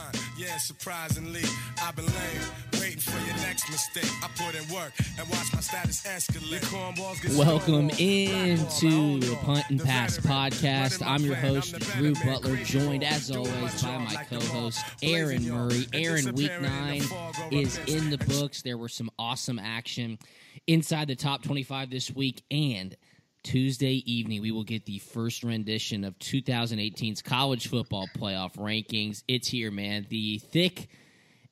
surprisingly. I've been laying, waiting for your next mistake. I put in work and watch my status escalate. Your cornballs get Welcome into the Punt and Pass podcast. I'm your host, Drew Butler, joined as always by my co-host. Aaron Murray. Aaron, week Disappearing in the nine is in the books. There were some awesome action inside the top 25 this week, and Tuesday evening we will get the first rendition of 2018's college football playoff rankings. It's here, man. The thick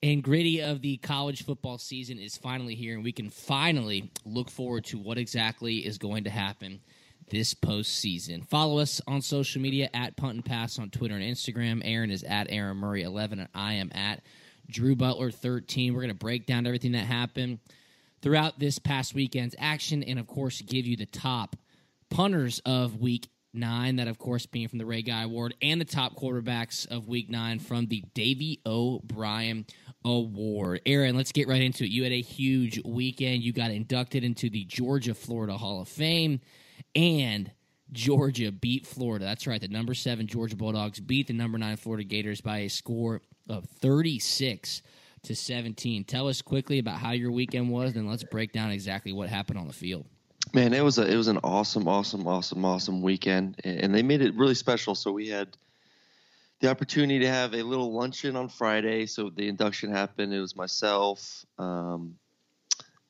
and gritty of the college football season is finally here, and we can finally look forward to what exactly is going to happen this postseason. Follow us on social media at Punt and Pass on Twitter and Instagram. Aaron is at Aaron Murray 11, and I am at Drew Butler 13. We're going to break down everything that happened throughout this past weekend's action, and of course, give you the top punters of week nine, that of course being from the Ray Guy Award, and the top quarterbacks of week nine from the Davy O'Brien Award. Aaron, let's get right into it. You had a huge weekend. You got inducted into the Georgia Florida Hall of Fame, and Georgia beat Florida. That's right. The number seven Georgia Bulldogs beat the number nine Florida Gators by a score of 36 to 17. Tell us quickly about how your weekend was, and let's break down exactly what happened on the field. Man, it was a it was an awesome, awesome, awesome, awesome weekend, and they made it really special. So we had the opportunity to have a little luncheon on Friday. So the induction happened. It was myself um,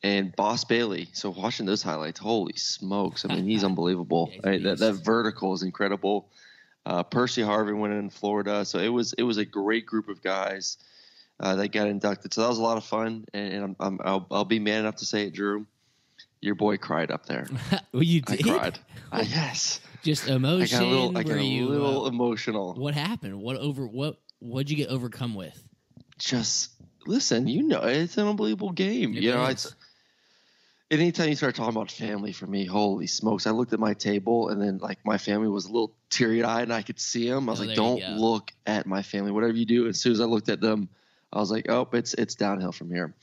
and Boss Bailey. So watching those highlights, holy smokes! I mean, he's unbelievable. Yeah, Right? That that vertical is incredible. Uh, Percy Harvin went in Florida, so it was it was a great group of guys uh, that got inducted. So that was a lot of fun, and, and I'm, I'm, I'll, I'll be man enough to say it, Drew. Your boy cried up there. well, you I did cried. Uh, yes, just emotion. I got a little. I got a you, little uh, emotional. what happened? What over? What? What'd you get overcome with? Just listen. You know, it's an unbelievable game. It you know, it's anytime you start talking about family for me. Holy smokes! I looked at my table, and then like my family was a little teary eyed, and I could see them. I was Oh, like, "Don't look at my family. Whatever you do." As soon as I looked at them, I was like, "Oh, it's it's downhill from here."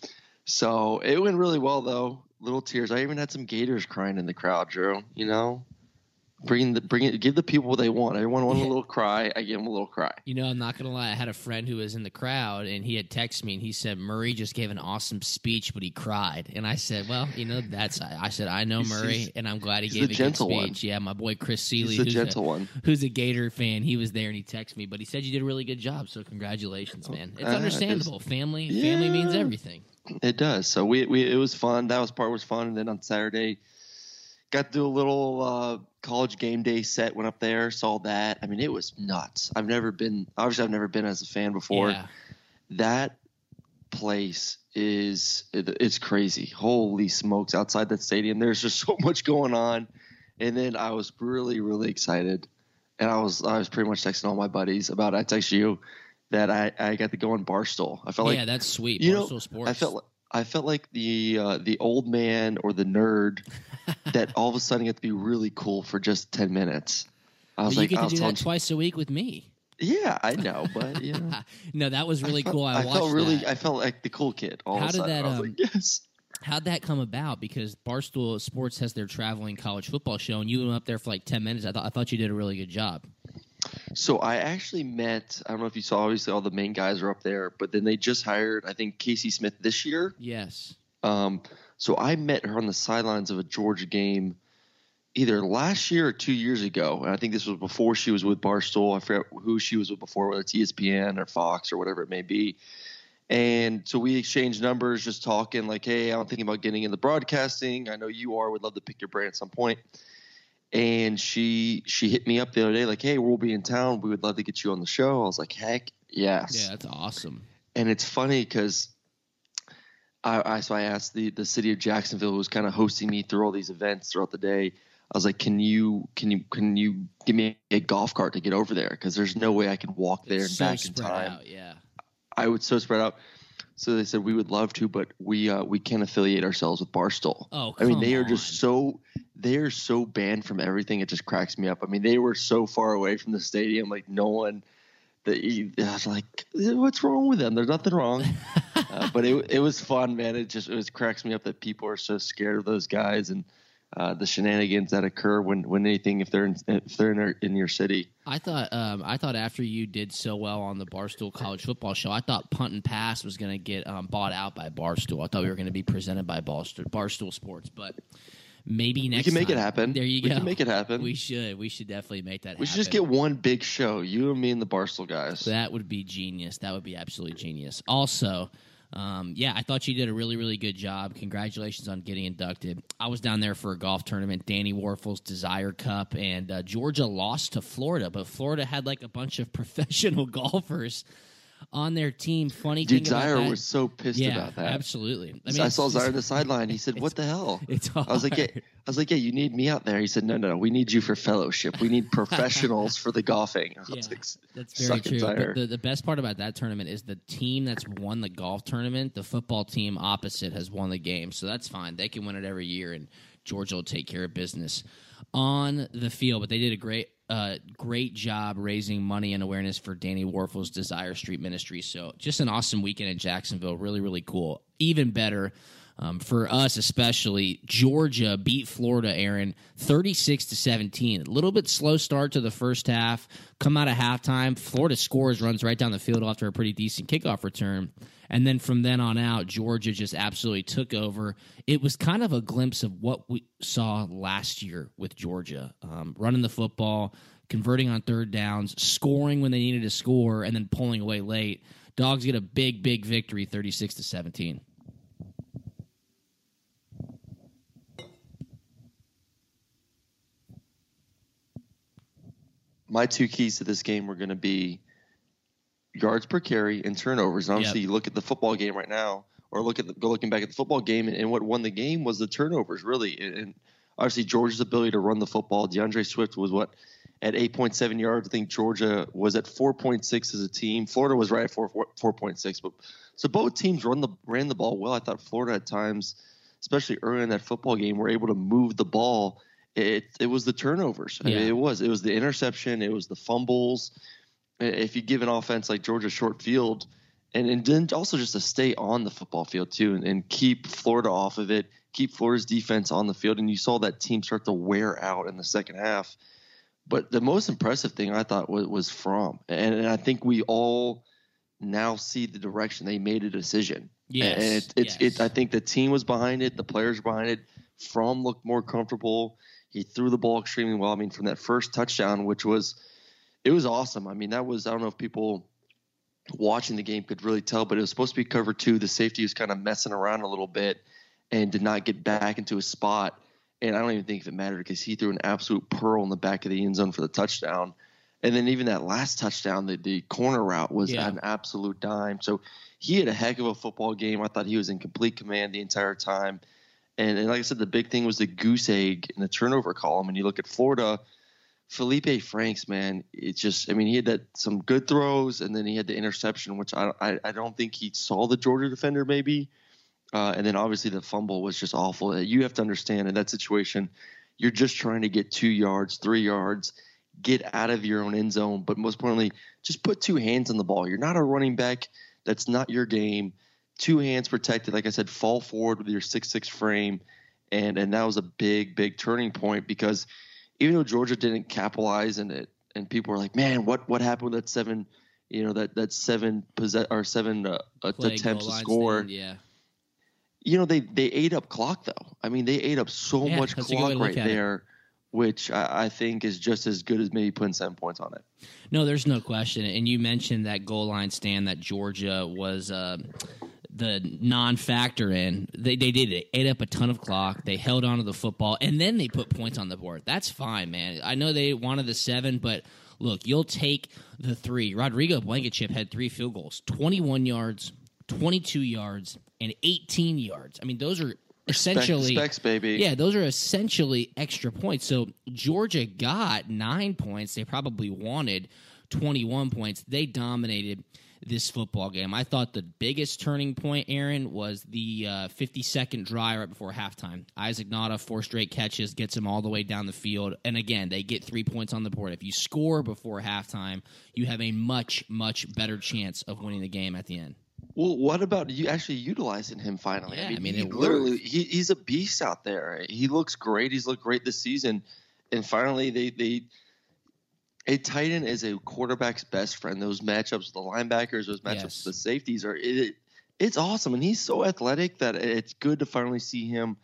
So it went really well, though. Little tears. I even had some Gators crying in the crowd, Drew. You know, bring the bring it. Give the people what they want. Everyone wanted a little cry. I gave them a little cry. You know, I'm not gonna lie. I had a friend who was in the crowd, and he had texted me, and he said Murray just gave an awesome speech, but he cried. And I said, "Well, you know, that's." I said, "I know Murray, and I'm glad he gave a gentle good one. speech." Yeah, my boy Chris Seeley, who's gentle a, one. who's a Gator fan, he was there, and he texted me. But he said you did a really good job, so congratulations, man. It's Uh, it's- understandable. family, family means everything. It does. So we, we it was fun. That was part was fun. And then on Saturday, got to do a little uh, college game day set. Went up there, saw that. I mean, it was nuts. I've never been. Obviously, I've never been as a fan before. Yeah. That place is it, it's crazy. Holy smokes! Outside that stadium, there's just so much going on. And then I was really really excited, and I was I was pretty much texting all my buddies about. it. I text you that I I got to go on Barstool. I felt like yeah, that's sweet. you know, Barstool Sports. I felt I felt like the uh, the old man or the nerd that all of a sudden got to be really cool for just ten minutes. I Well, was you like, get I to was do that twice a week with me. yeah, I know, but you know, no, that was really I felt, cool. I, I, watched felt really, that. I felt like the cool kid. All How of did sudden. that, um, like, yes. How'd that come about? Because Barstool Sports has their traveling college football show, and you went up there for like ten minutes. I thought I thought you did a really good job. So I actually met. I don't know if you saw. Obviously, all the main guys are up there, but then they just hired. I think Kayce Smith this year. Yes. Um, so I met her on the sidelines of a Georgia game either last year or two years ago, and I think this was before she was with Barstool. I forget who she was with before, whether it's ESPN or Fox or whatever it may be. And so we exchanged numbers, just talking like, "Hey, I'm thinking about getting into broadcasting. I know you are. Would love to pick your brain at some point." And she she hit me up the other day, like, "Hey, we'll be in town. We would love to get you on the show." I was like, "Heck, yes!" Yeah, that's awesome. And it's funny because I, I so I asked the the city of Jacksonville, who was kind of hosting me through all these events throughout the day. I was like, "Can you can you can you give me a golf cart to get over there? Because there's no way I can walk there It's and so back in time. out, yeah. I would so spread out." So they said we would love to, but we uh, we can't affiliate ourselves with Barstool. Oh, I mean, they are on. just so they are so banned from everything. It just cracks me up. I mean, they were so far away from the stadium, like no one. That I was like, what's wrong with them? There's nothing wrong. uh, but it it was fun, man. It just it was cracks me up that people are so scared of those guys and uh, the shenanigans that occur when when anything if they're in, if they're in, their, in your city. I thought um, I thought after you did so well on the Barstool College Football Show, I thought Punt and Pass was going to get um, bought out by Barstool. I thought we were going to be presented by Barstool, Barstool Sports, but maybe next we can make it happen. There you we go. can make it happen. We We, should. We should definitely make that. Happen. We should just get one big show, you and me and the Barstool guys. That would be genius. That would be absolutely genius. Also, um, yeah, I thought you did a really, really good job. Congratulations on getting inducted. I was down there for a golf tournament, Danny Wuerffel's Desire Cup, and uh, Georgia lost to Florida, but Florida had like a bunch of professional golfers on their team. Funny Dude, thing Zaire was so pissed yeah, about that. absolutely. I I, mean, it's saw Zaire on the sideline. He said, "What the hell?" It's I was like, yeah. "I was like, yeah, you need me out there." He said, "No, no, no. We need you for fellowship. We need professionals for the golfing." Yeah, like, that's very true. The, the best part about that tournament is the team that's won the golf tournament, the football team opposite has won the game. So that's fine. They can win it every year, and Georgia will take care of business on the field. But they did a great, uh, great job raising money and awareness for Danny Wuerffel's Desire Street Ministry. So just an awesome weekend in Jacksonville. Really, really cool. Even better. Um, for us, especially, Georgia beat Florida, Aaron, 36 to 17. A little bit slow start to the first half. Come out of halftime. Florida scores, runs right down the field after a pretty decent kickoff return. And then from then on out, Georgia just absolutely took over. It was kind of a glimpse of what we saw last year with Georgia um, running the football, converting on third downs, scoring when they needed to score, and then pulling away late. Dogs get a big, big victory, 36 to 17. My two keys to this game were going to be yards per carry and turnovers. And obviously, Yep. you look at the football game right now, or look at the, go looking back at the football game, and, and what won the game was the turnovers, really. And, and obviously, Georgia's ability to run the football. DeAndre Swift was what at 8.7 yards. I think Georgia was at 4.6 as a team. Florida was right at 4, 4, 4.6. But so both teams run the ran the ball well. I thought Florida at times, especially early in that football game, were able to move the ball. It it was the turnovers. I mean, it was it was the interception. It was the fumbles. If you give an offense like Georgia short field, and and then also just to stay on the football field too, and, and keep Florida off of it, keep Florida's defense on the field, and you saw that team start to wear out in the second half. But the most impressive thing I thought was, was Fromm, and, and I think we all now see the direction they made a decision. Yes, and it, it's yes. it. I think the team was behind it, the players behind it. Fromm looked more comfortable. He threw the ball extremely well. I mean, from that first touchdown, which was it was awesome. I mean, that was I don't know if people watching the game could really tell, but it was supposed to be cover two. The safety was kind of messing around a little bit and did not get back into his spot. And I don't even think if it mattered because he threw an absolute pearl in the back of the end zone for the touchdown. And then even that last touchdown, the, the corner route was Yeah. an absolute dime. So he had a heck of a football game. I thought he was in complete command the entire time. And, and like I said, the big thing was the goose egg in the turnover column. And you look at Florida, Felipe Franks, man, it's just, I mean, he had that some good throws, and then he had the interception, which I, I, I don't think he saw the Georgia defender maybe. Uh, and then obviously the fumble was just awful. You have to understand in that situation, you're just trying to get two yards, three yards, get out of your own end zone. But most importantly, just put two hands on the ball. You're not a running back. That's not your game. Two hands protected. Like I said, fall forward with your six six frame, and and that was a big big turning point because even though Georgia didn't capitalize in it, and people were like, man, what what happened with that seven, you know that that seven possess or seven uh, attempts to score stand, yeah. you know they they ate up clock though. I mean they ate up so Yeah, much that's a good way clock right there. it. Which I, I think is just as good as maybe putting seven points on it. No, there's no question. And you mentioned that goal line stand that Georgia was uh, the non-factor in. They they did it. Ate up a ton of clock. They held on to the football, and then they put points on the board. That's fine, man. I know they wanted the seven, but look, you'll take the three. Rodrigo Blankenship had three field goals, 21 yards, 22 yards, and 18 yards. I mean, those are essentially Specs, baby. yeah, those are essentially extra points. So Georgia got nine points. They probably wanted 21 points. They dominated this football game. I thought the biggest turning point, Aaron, was the uh, 50 second drive right before halftime. Isaac Nauta, four straight catches, gets him all the way down the field. And again, they get three points on the board. If you score before halftime, you have a much, much better chance of winning the game at the end. Well, what about you actually utilizing him finally? Yeah, I mean, I mean, he literally he, he's a beast out there. He looks great. He's looked great this season, and finally they they a tight end is a quarterback's best friend. Those matchups with the linebackers, those matchups Yes. with the safeties are it, it's awesome, and he's so athletic that it's good to finally see him.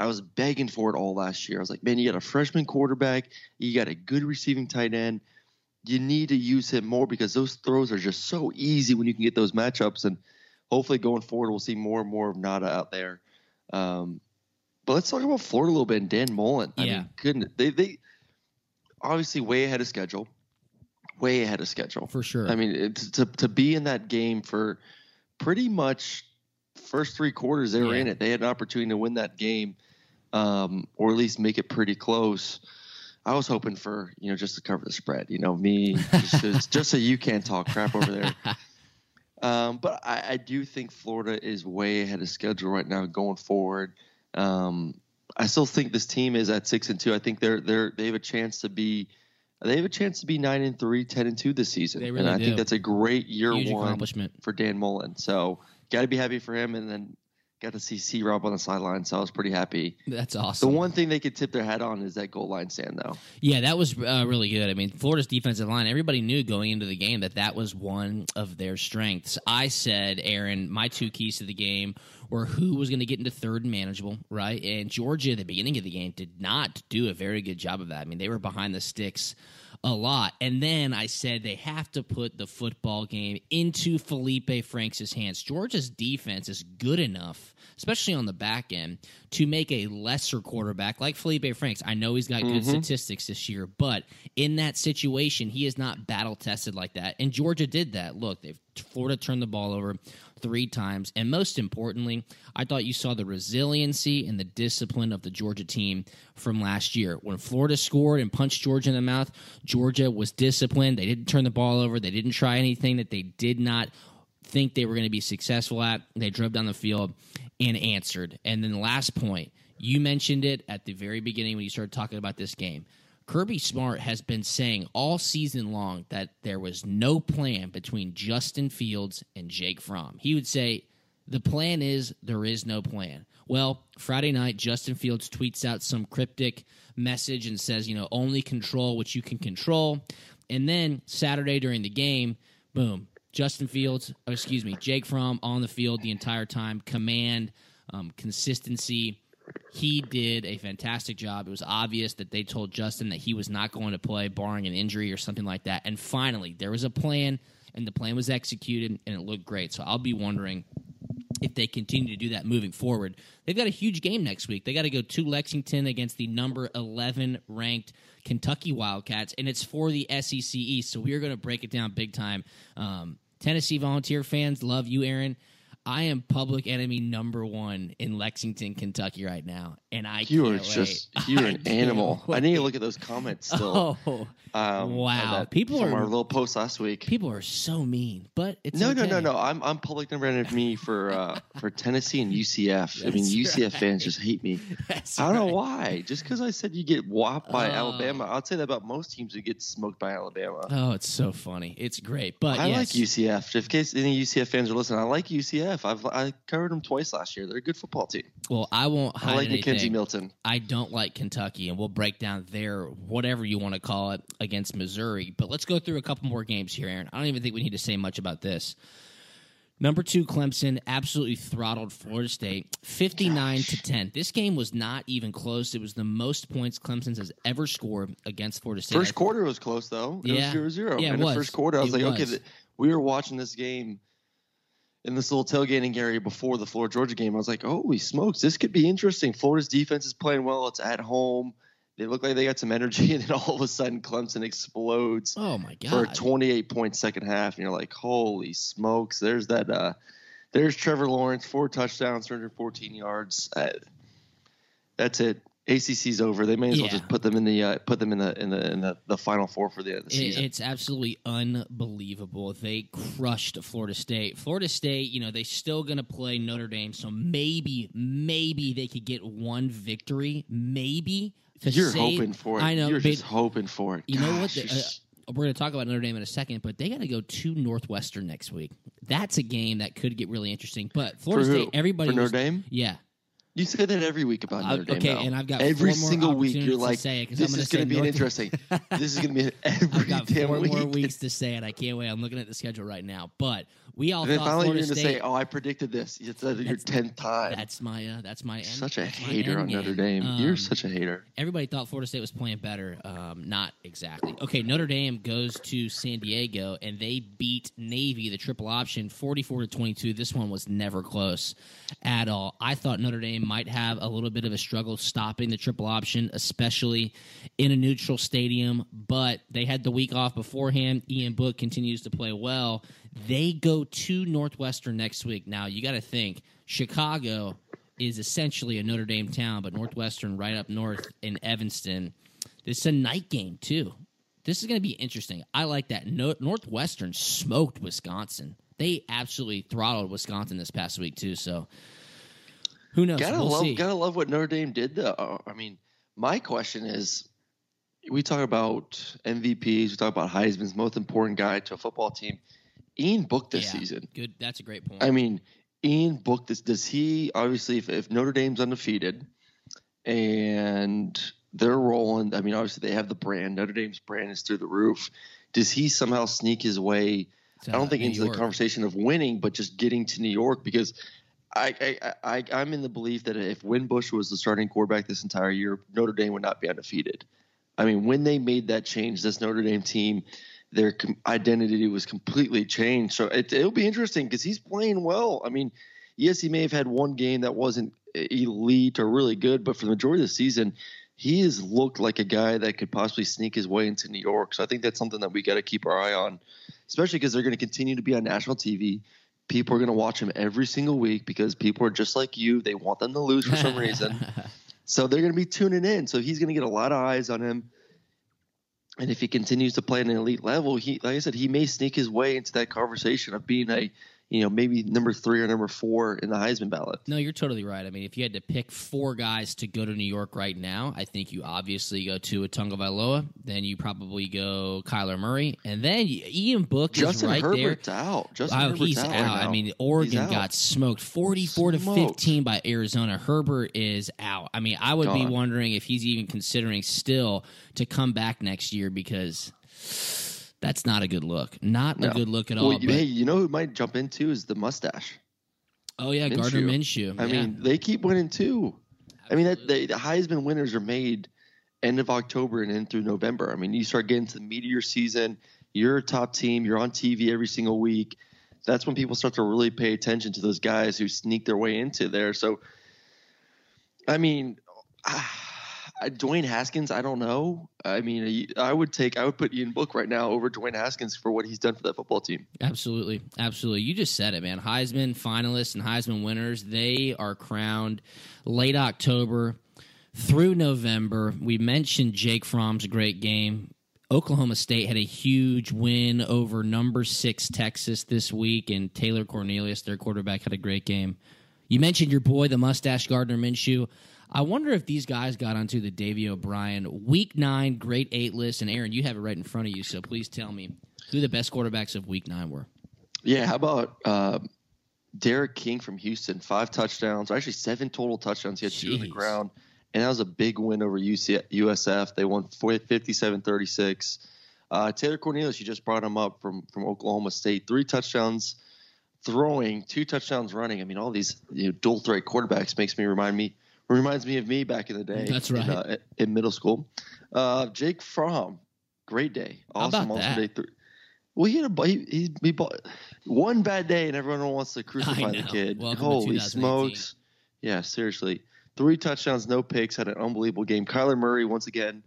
I was begging for it all last year. I was like, man, you got a freshman quarterback, you got a good receiving tight end. You need to use him more because those throws are just so easy when you can get those matchups. And hopefully going forward, we'll see more and more of Nauta out there. Um, but let's talk about Florida a little bit and Dan Mullen. I Yeah. mean, goodness, they they obviously way ahead of schedule, way ahead of schedule For sure. I mean, it's, to to be in that game for pretty much first three quarters they were Yeah. in it. They had an opportunity to win that game, um, or at least make it pretty close. I was hoping for you know just to cover the spread. You know me, just, just, so you can't talk crap over there. Um, but I, I do think Florida is way ahead of schedule right now going forward. Um, I still think this team is at six and two. I think they're they're they have a chance to be they have a chance to be nine and three, 10 and two this season. They really and I do. think that's a great year Huge one accomplishment. for Dan Mullen. So got to be happy for him. And then got to see C Rob on the sideline. So I was pretty happy. That's awesome. The one thing they could tip their hat on is that goal line stand, though. Yeah, that was uh, really good. I mean, Florida's defensive line, everybody knew going into the game that that was one of their strengths. I said, Aaron, my two keys to the game were who was going to get into third and manageable, right? And Georgia at the beginning of the game did not do a very good job of that. I mean, they were behind the sticks a lot. And then I said they have to put the football game into Felipe Franks' hands. Georgia's defense is good enough, especially on the back end, to make a lesser quarterback like Felipe Franks. I know he's got good mm-hmm. statistics this year, but in that situation, he is not battle tested like that. And Georgia did that. Look, they've Florida turned the ball over three times. And most importantly, I thought you saw the resiliency and the discipline of the Georgia team from last year. When Florida scored and punched Georgia in the mouth, Georgia was disciplined. They didn't turn the ball over. They didn't try anything that they did not think they were going to be successful at. They drove down the field and answered. And then the last point, you mentioned it at the very beginning when you started talking about this game. Kirby Smart has been saying all season long that there was no plan between Justin Fields and Jake Fromm. He would say, the plan is there is no plan. Well, Friday night, Justin Fields tweets out some cryptic message and says, you know, only control what you can control. And then Saturday during the game, boom, Justin Fields, oh, excuse me, Jake Fromm on the field the entire time, command, um, consistency. He did a fantastic job. It was obvious that they told Justin that he was not going to play, barring an injury or something like that. And finally, there was a plan, and the plan was executed, and it looked great. So I'll be wondering if they continue to do that moving forward. They've got a huge game next week. They got to go to Lexington against the number 11 ranked Kentucky Wildcats, and it's for the SEC East. So we are going to break it down big time. Um, Tennessee Volunteer fans, love you, Aaron. I am public enemy number one in Lexington, Kentucky right now, and I You can't are just wait. you're an animal. I need to look at those comments still. Oh, um, wow. that- People from are- our little post last week. people are so mean, but it's no, no, no, no. I'm I'm public number enemy for uh, for Tennessee and UCF. I mean, UCF right. fans just hate me. That's I don't know why. Just because I said you get whopped by Oh. Alabama, I'd say that about most teams who get smoked by Alabama. Oh, it's so funny. It's great, but I yes. like UCF. Just in case any UCF fans are listening, I like UCF. I've I covered them twice last year. They're a good football team. Well, I won't hide I like McKenzie anything. Milton. I don't like Kentucky, and we'll break down their whatever you want to call it against Missouri. But let's go through a couple more games here, Aaron. I don't even think we need to say much about this. Number two, Clemson absolutely throttled Florida State, fifty-nine to ten. This game was not even close. It was the most points Clemson has ever scored against Florida State. First quarter was close though. It Yeah. was 0-0. Yeah, it in the was. first quarter, I was It like, okay, th- we were watching this game in this little tailgating area before the Florida Georgia game. I was like, holy smokes, this could be interesting. Florida's defense is playing well. It's at home. They look like they got some energy, and then all of a sudden, Clemson explodes Oh my god! for a 28 point second half, and you're like, holy smokes! There's that. Uh, there's Trevor Lawrence, four touchdowns, 314 yards. Uh, that's it. ACC's over. They may as well just put them in the uh, put them in the in the in the, the final four for the the It- season. it's absolutely unbelievable. They crushed Florida State. Florida State, you know, they still going to play Notre Dame, so maybe, maybe they could get one victory, maybe. You're save- hoping for it. I know. You're but just hoping for it. you know what? The- uh, we're going to talk about Notre Dame in a second, but they got to go to Northwestern next week. That's a game that could get really interesting. But Florida For? State, everybody For Notre was- Dame? Yeah. You say that every week about Notre Dame. okay, and I've got every four more single week. You're like, say it, this I'm gonna is going to be North- interesting. this is going to be every I've got damn four week. more weeks to say it. I can't wait. I'm looking at the schedule right now. But we all And then finally, Florida you're going to say, "Oh, I predicted this." It's uh, your tenth time. That's my uh, that's my end, such a hater on Notre. Dame. You're Um, such a hater. Everybody thought Florida State was playing better. Um, not exactly. Okay, Notre Dame goes to San Diego and they beat Navy, the triple option, 44 to 22. This one was never close at all. I thought Notre Dame might have a little bit of a struggle stopping the triple option, especially in a neutral stadium, but they had the week off beforehand. Ian Book continues to play well. They go to Northwestern next week. Now, you got to think Chicago is essentially a Notre Dame town, but Northwestern right up north in Evanston. This is a night game too. This is going to be interesting. I like that. No, Northwestern smoked Wisconsin. They absolutely throttled Wisconsin this past week too. So who knows? Gotta we'll love, see. gotta love what Notre Dame did. Though, Uh, I mean, my question is, we talk about MVPs, we talk about Heisman's most important guy to a football team. Ian Book this Yeah, season. Good. That's a great point. I mean, Ian Book this. Does he obviously if, if Notre Dame's undefeated and they're rolling? I mean, obviously they have the brand. Notre Dame's brand is through the roof. Does he somehow sneak his way? I don't think New into York. the conversation of winning, but just getting to New York because I, I, I I'm in the belief that if Wimbush was the starting quarterback this entire year, Notre Dame would not be undefeated. I mean, when they made that change, this Notre Dame team, their identity was completely changed. So it, it'll be interesting because he's playing well. I mean, yes, he may have had one game that wasn't elite or really good, but for the majority of the season, he has looked like a guy that could possibly sneak his way into New York. So I think that's something that we got to keep our eye on, especially because they're going to continue to be on national TV. People are going to watch him every single week because people are just like you. They want them to lose for some reason. So they're going to be tuning in. So he's going to get a lot of eyes on him. And if he continues to play at an elite level, he, like I said, he may sneak his way into that conversation of being a, you know, maybe number three or number four in the Heisman ballot. No, you're totally right. I mean, if you had to pick four guys to go to New York right now, I think you obviously go to Tua Tagovailoa. Then you probably go Kyler Murray, and then Ian Book Justin is right there. Justin Herbert's out. Justin Oh, Herbert's he's out. out. right I mean, Oregon got smoked, forty-four to fifteen by Arizona. Herbert is out. I mean, I would be wondering if he's even considering still to come back next year because that's not a good look. Not a good look at Well, all. you- but- hey, you know who might jump into is the mustache. oh yeah, Gardner Minshew. I Yeah. mean, they keep winning too. I mean, that they, the Heisman winners are made end of October and in through November. I mean, you start getting to the your season. You're a top team. You're on TV every single week. That's when people start to really pay attention to those guys who sneak their way into there. So, I mean, ah, Dwayne Haskins, I don't know. I mean, I would take, I would put Ian Book right now over Dwayne Haskins for what he's done for that football team. Absolutely. Absolutely. You just said it, man. Heisman finalists and Heisman winners, they are crowned late October through November. We mentioned Jake Fromm's great game. Oklahoma State had a huge win over number six Texas this week, and Taylor Cornelius, their quarterback, had a great game. You mentioned your boy, the mustache Gardner Minshew. I wonder if these guys got onto the Davy O'Brien Week Nine Great Eight list. And Aaron, you have it right in front of you, so please tell me who the best quarterbacks of Week Nine were. Yeah, how about uh, D'Eriq King from Houston? Five touchdowns, or actually seven total touchdowns. He had two on the ground, and that was a big win over UC, USF. They won 57-36. Uh, Taylor Cornelius, you just brought him up from from Oklahoma State. Three touchdowns, throwing, two touchdowns running. I mean, all these you know, dual threat quarterbacks makes me remind me reminds me of me back in the day. That's in, right. uh, in middle school. Uh, Jake Fromm, great day, awesome, awesome that? day three. Well, he had a he, he, he bought one bad day, and everyone wants to crucify the kid. Welcome Holy smokes! Yeah, seriously, three touchdowns, no picks, had an unbelievable game. Kyler Murray once again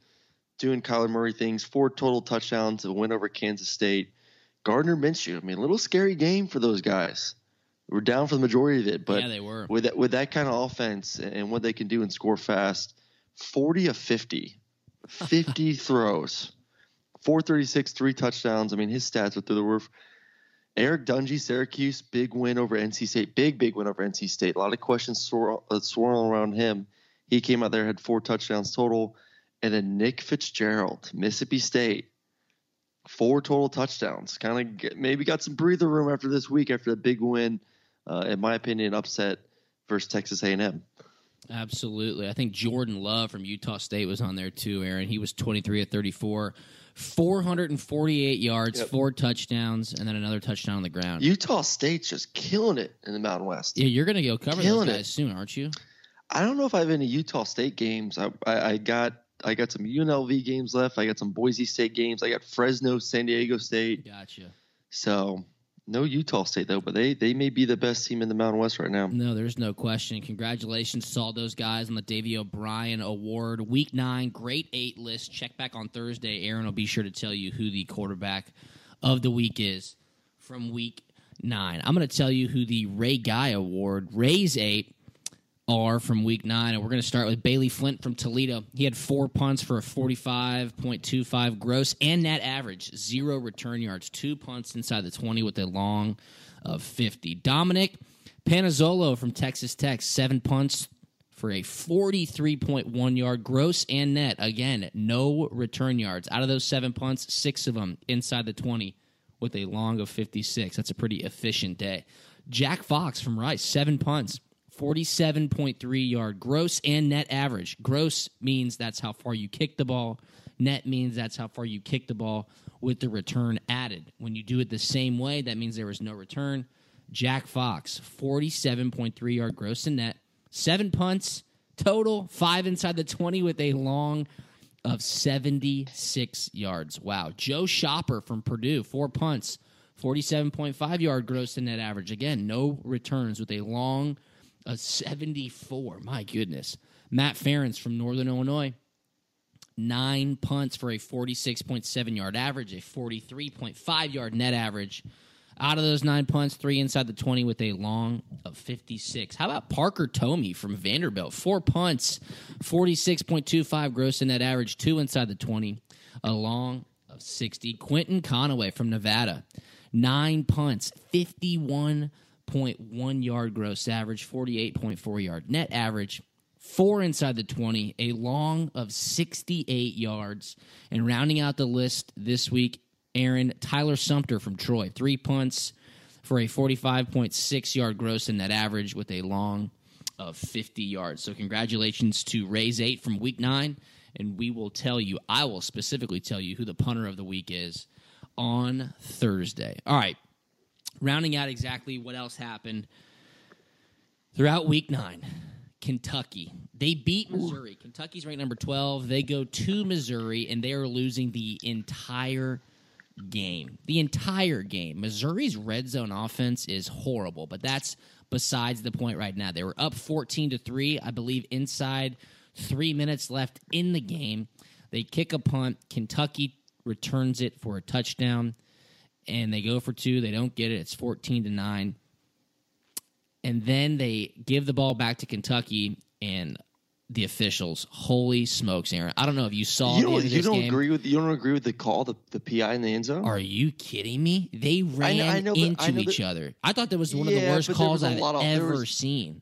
doing Kyler Murray things, four total touchdowns, a win over Kansas State. Gardner Minshew, I mean, a little scary game for those guys. We're down for the majority of it, but yeah, they were. with that with that kind of offense and what they can do and score fast, 40 of 50, 50 throws, 436, three touchdowns. I mean, his stats are through the roof. Eric Dungey, Syracuse, big win over NC State, big big win over NC State. A lot of questions swirl, uh, swirling around him. He came out there had four touchdowns total, and then Nick Fitzgerald, Mississippi State, four total touchdowns. Kind of maybe got some breather room after this week after the big win. Uh, in my opinion, upset versus Texas A&M. Absolutely. I think Jordan Love from Utah State was on there too, Aaron. He was 23 at 34, 448 yards, four touchdowns, and then another touchdown on the ground. Utah State's just killing it in the Mountain West. yeah, you're going to go cover Killing those it. soon, aren't you? I don't know if I have any Utah State games. I, I, I got I got some UNLV games left. I got some Boise State games. I got Fresno, San Diego State. Gotcha. So no Utah State though, but they they may be the best team in the Mountain West right now. No, there's no question. Congratulations to all those guys on the Davy O'Brien Award. Week nine, great eight list. Check back on Thursday. Aaron will be sure to tell you who the quarterback of the week is from week nine. I'm going to tell you who the Ray Guy Award, Ray's eight, are from week nine. And we're going to start with Bailey Flint from Toledo. He had four punts for a 45.25 gross and net average, zero return yards, two punts inside the 20 with a long of 50. Dominic Panazzolo from Texas Tech, seven punts for a 43.1 yard gross and net. Again, no return yards. Out of those seven punts, six of them inside the 20 with a long of 56. That's a pretty efficient day. Jack Fox from Rice, seven punts, 47.3 yard gross and net average. Gross means that's how far you kick the ball. Net means that's how far you kick the ball with the return added. When you do it the same way, that means there was no return. Jack Fox, 47.3 yard gross and net, seven punts total, five inside the 20 with a long of 76 yards. Wow. Joe Schopper from Purdue, four punts, 47.5 yard gross and net average. Again, no returns with a long of 74. My goodness. Matt Ference from Northern Illinois, nine punts for a 46.7 yard average, a 43.5 yard net average. Out of those nine punts, three inside the 20 with a long of 56. How about Parker Thome from Vanderbilt? Four punts, 46.25 gross and net average, two inside the 20, a long of 60. Quinton Conaway from Nevada, nine punts, 51.1 yard gross average, 48.4 yard net average, four inside the 20, a long of 68 yards. And rounding out the list this week, Aaron Tyler Sumpter from Troy, three punts for a 45.6 yard gross and net average with a long of 50 yards. So, congratulations to Ray's 8 from week nine. And we will tell you, I will specifically tell you who the punter of the week is on Thursday. All right. Rounding out exactly what else happened throughout week nine. Kentucky. They beat Missouri. Kentucky's ranked number 12. They go to Missouri and they are losing the entire game. The entire game. Missouri's red zone offense is horrible, but that's besides the point right now. They were up 14 to 3, I believe inside 3 minutes left in the game. They kick a punt. Kentucky returns it for a touchdown and they go for two. They don't get it. It's 14 to 9 and then they give the ball back to Kentucky and the officials. Holy smokes, Aaron! I don't know if you saw You don't, you don't game. agree with you don't agree with the call, the, the PI in the end zone? Are you kidding me? They ran I know into I know each that- other. I thought that was one of the worst calls I've of- ever was- seen.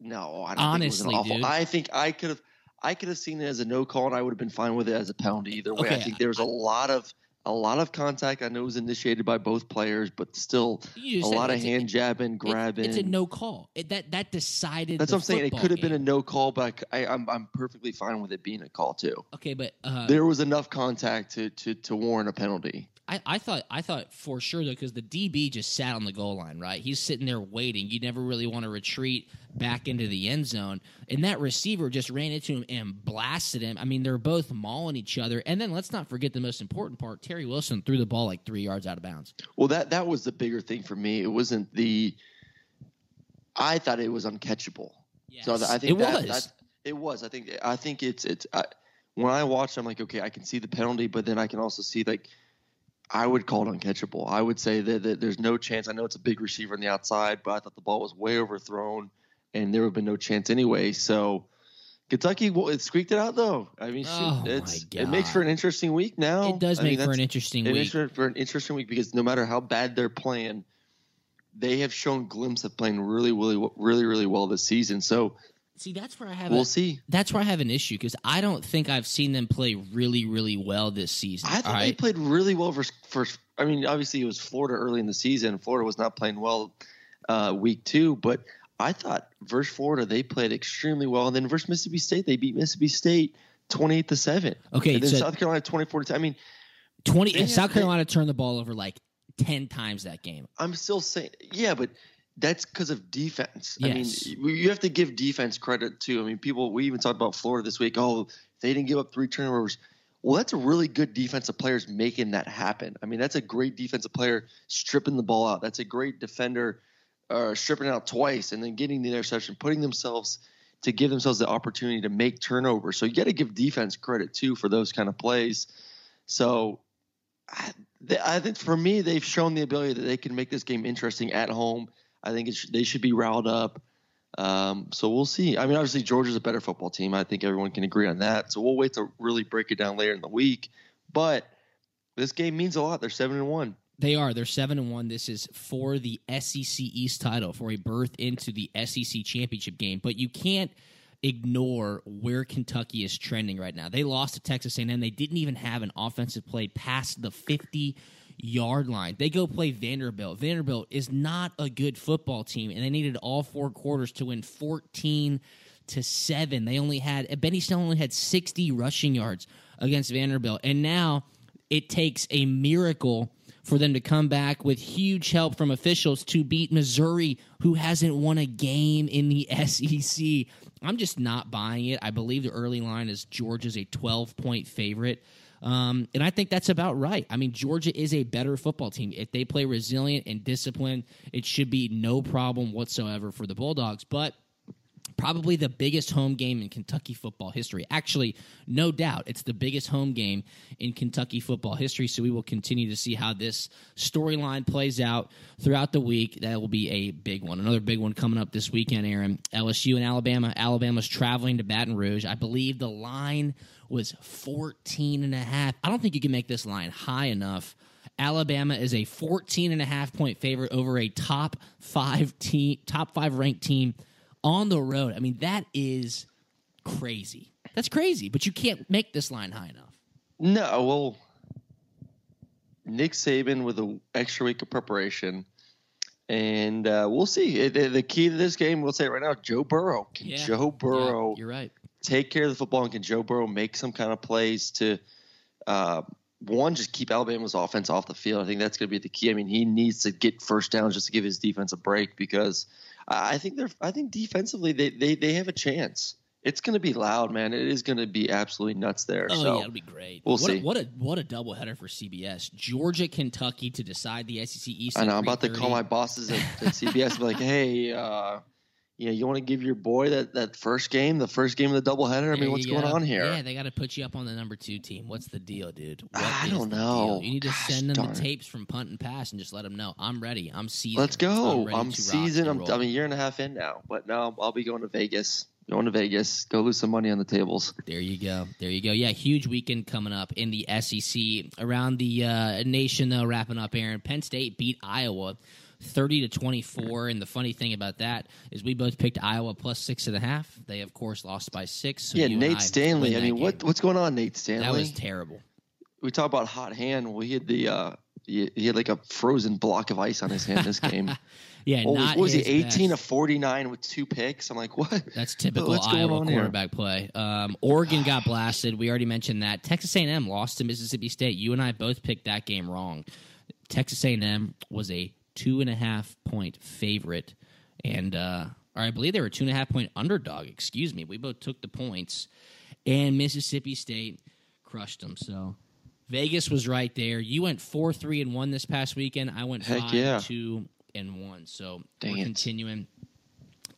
No, I don't Honestly, think it was an awful. dude. I think I could have I could have seen it as a no call, and I would have been fine with it as a penalty either way. I think there was a lot of a lot of contact. I know it was initiated by both players, but still a lot of it's a- hand jabbing, It- grabbing. it's a no call. It, that that decided. That's what I'm saying. It could have been a no call, but I, I'm I'm perfectly fine with it being a call too. Okay, but uh, There was enough contact to to to warrant a penalty. I, I thought I thought for sure though because the DB just sat on the goal line, right? He's sitting there waiting. You never really want to retreat back into the end zone, and that receiver just ran into him and blasted him. I mean, they're both mauling each other, and then let's not forget the most important part: Terry Wilson threw the ball like three yards out of bounds. Well, that that was the bigger thing for me. It wasn't the. I thought it was uncatchable. Yes, so I think it that, was. That, it was. I think. I think it's it's. I, when I watched, I'm like, okay, I can see the penalty, but then I can also see like I would call it uncatchable. I would say that, that, there's no chance. I know it's a big receiver on the outside, but I thought the ball was way overthrown, and there would have been no chance anyway. So Kentucky well, it squeaked it out though. I mean, Oh, it makes for an interesting week now. It does I mean, make for an interesting it week. makes for, for an interesting week because no matter how bad they're playing, they have shown glimpses of playing really, really, really, really well this season. So See, that's where I have. we'll a, see. That's where I have an issue because I don't think I've seen them play really, really well this season. I thought all they played really well for, for. I mean, obviously it was Florida early in the season. Florida was not playing well uh, week two, but I thought versus Florida they played extremely well. And then versus Mississippi State they beat Mississippi State twenty eight to seven. Okay, and then so- South Carolina twenty four to. I mean, Twenty. South they- Carolina turned the ball over like ten times that game. I'm still saying, yeah, but that's because of defense. Yes. I mean, you have to give defense credit too. I mean, people, we even talked about Florida this week. Oh, they didn't give up three turnovers. Well, that's a really good defensive players making that happen. I mean, that's a great defensive player stripping the ball out. That's a great defender uh, stripping out twice and then getting the interception, putting themselves to give themselves the opportunity to make turnovers. So you got to give defense credit too for those kind of plays. So I, th- I think for me, they've shown the ability that they can make this game interesting at home. I think they should be riled up. Um, so we'll see. I mean, obviously Georgia's a better football team. I think everyone can agree on that. So we'll wait to really break it down later in the week. But this game means a lot. They're seven and one. They are. They're seven and one. This is for the SEC East title for a berth into the SEC championship game. But you can't ignore where Kentucky is trending right now. They lost to Texas A&M. They didn't even have an offensive play past the fifty yard line. They go play Vanderbilt. Vanderbilt is not a good football team, and they needed all four quarters to win fourteen to seven. They only had Benny Snell only had sixty rushing yards against Vanderbilt, and now it takes a miracle for them to come back with huge help from officials to beat Missouri, who hasn't won a game in the SEC. I'm just not buying it. I believe the early line is Georgia's a 12 point favorite. Um, and I think that's about right. I mean, Georgia is a better football team. If they play resilient and disciplined, it should be no problem whatsoever for the Bulldogs. But probably the biggest home game in Kentucky football history. Actually, no doubt, it's the biggest home game in Kentucky football history. So we will continue to see how this storyline plays out throughout the week. That will be a big one. Another big one coming up this weekend, Aaron. LSU and Alabama. Alabama's traveling to Baton Rouge. I believe the line was 14 and a half. I don't think you can make this line high enough. Alabama is a 14 and a half point favorite over a top 5 team top 5 ranked team on the road. I mean, that is crazy. That's crazy, but you can't make this line high enough. No, well, Nick Saban with an extra week of preparation, and uh, we'll see. The, the key to this game, we'll say it right now, Joe Burrow. Can Yeah. Joe Burrow Yeah, you're right. Take care of the football, and can Joe Burrow make some kind of plays to, uh, one, just keep Alabama's offense off the field? I think that's going to be the key. I mean, he needs to get first downs just to give his defense a break because I think they're. I think defensively they they, they have a chance. It's going to be loud, man. It is going to be absolutely nuts there. Oh so yeah, it'll be great. we'll what see. A, what a what a doubleheader for CBS. Georgia, Kentucky to decide the SEC East. I know. I'm about to call my bosses at, at CBS and be like, hey, uh, you know, you want to give your boy that, that first game, the first game of the doubleheader? I mean, what's you going on here? Yeah, they got to put you up on the number two team. What's the deal, dude? What I don't know. deal? You need to Gosh send them darn the tapes from punt and pass and just let them know I'm ready. I'm seasoned. Let's go. I'm, to rock seasoned. I'm. I'm a year and a half in now, but now I'll be going to Vegas. Going to Vegas. Go lose some money on the tables. There you go. There you go. Yeah, huge weekend coming up in the SEC. Around the uh, nation, though, wrapping up, Aaron. Penn State beat Iowa 30 to 24. And the funny thing about that is we both picked Iowa plus six and a half. They, of course, lost by six. So yeah, and I Nate Stanley. I mean, what what's going on, Nate Stanley? That was terrible. we talk about hot hand. We had the uh, he, he, had like a frozen block of ice on his hand this game. yeah, what was, what was he? 18 best. of 49 with two picks. I'm like, what? That's typical What's Iowa quarterback here? play. Um, Oregon got blasted. We already mentioned that. Texas A&M lost to Mississippi State. You and I both picked that game wrong. Texas A&M was a two and a half point favorite, and uh, or I believe they were two and a half point underdog. Excuse me. We both took the points, and Mississippi State crushed them. So Vegas was right there. You went four, three, and one this past weekend. I went Heck five, yeah. two, and one. So Dang we're it. continuing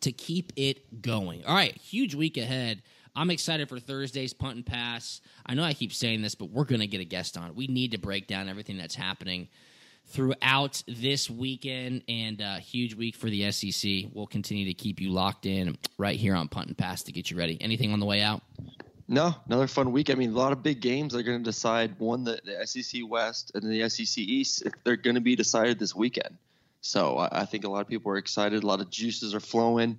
to keep it going. All right, huge week ahead. I'm excited for Thursday's punt and pass. I know I keep saying this, but we're going to get a guest on. We need to break down everything that's happening throughout this weekend and a huge week for the SEC. We'll continue to keep you locked in right here on Punt and Pass to get you ready. Anything on the way out? No, another fun week. I mean, a lot of big games are going to decide one the, the SEC West and the SEC East. They're going to be decided this weekend. So I, I, think a lot of people are excited. A lot of juices are flowing,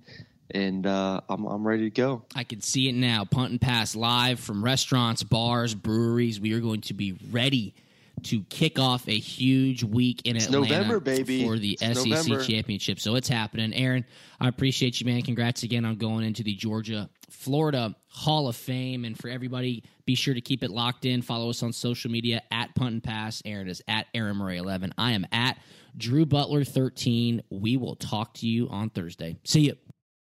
and uh, I'm I'm ready to go. I can see it now. Punt and pass live from restaurants, bars, breweries. We are going to be ready to kick off a huge week in it's Atlanta November, baby. for the it's SEC November. championship. So it's happening. Aaron, I appreciate you, man. Congrats again on going into the Georgia Florida Hall of Fame. And for everybody, be sure to keep it locked in. Follow us on social media at Punt and Pass. Aaron is at Aaron Murray 11. I am at Drew Butler 13. We will talk to you on Thursday. See you.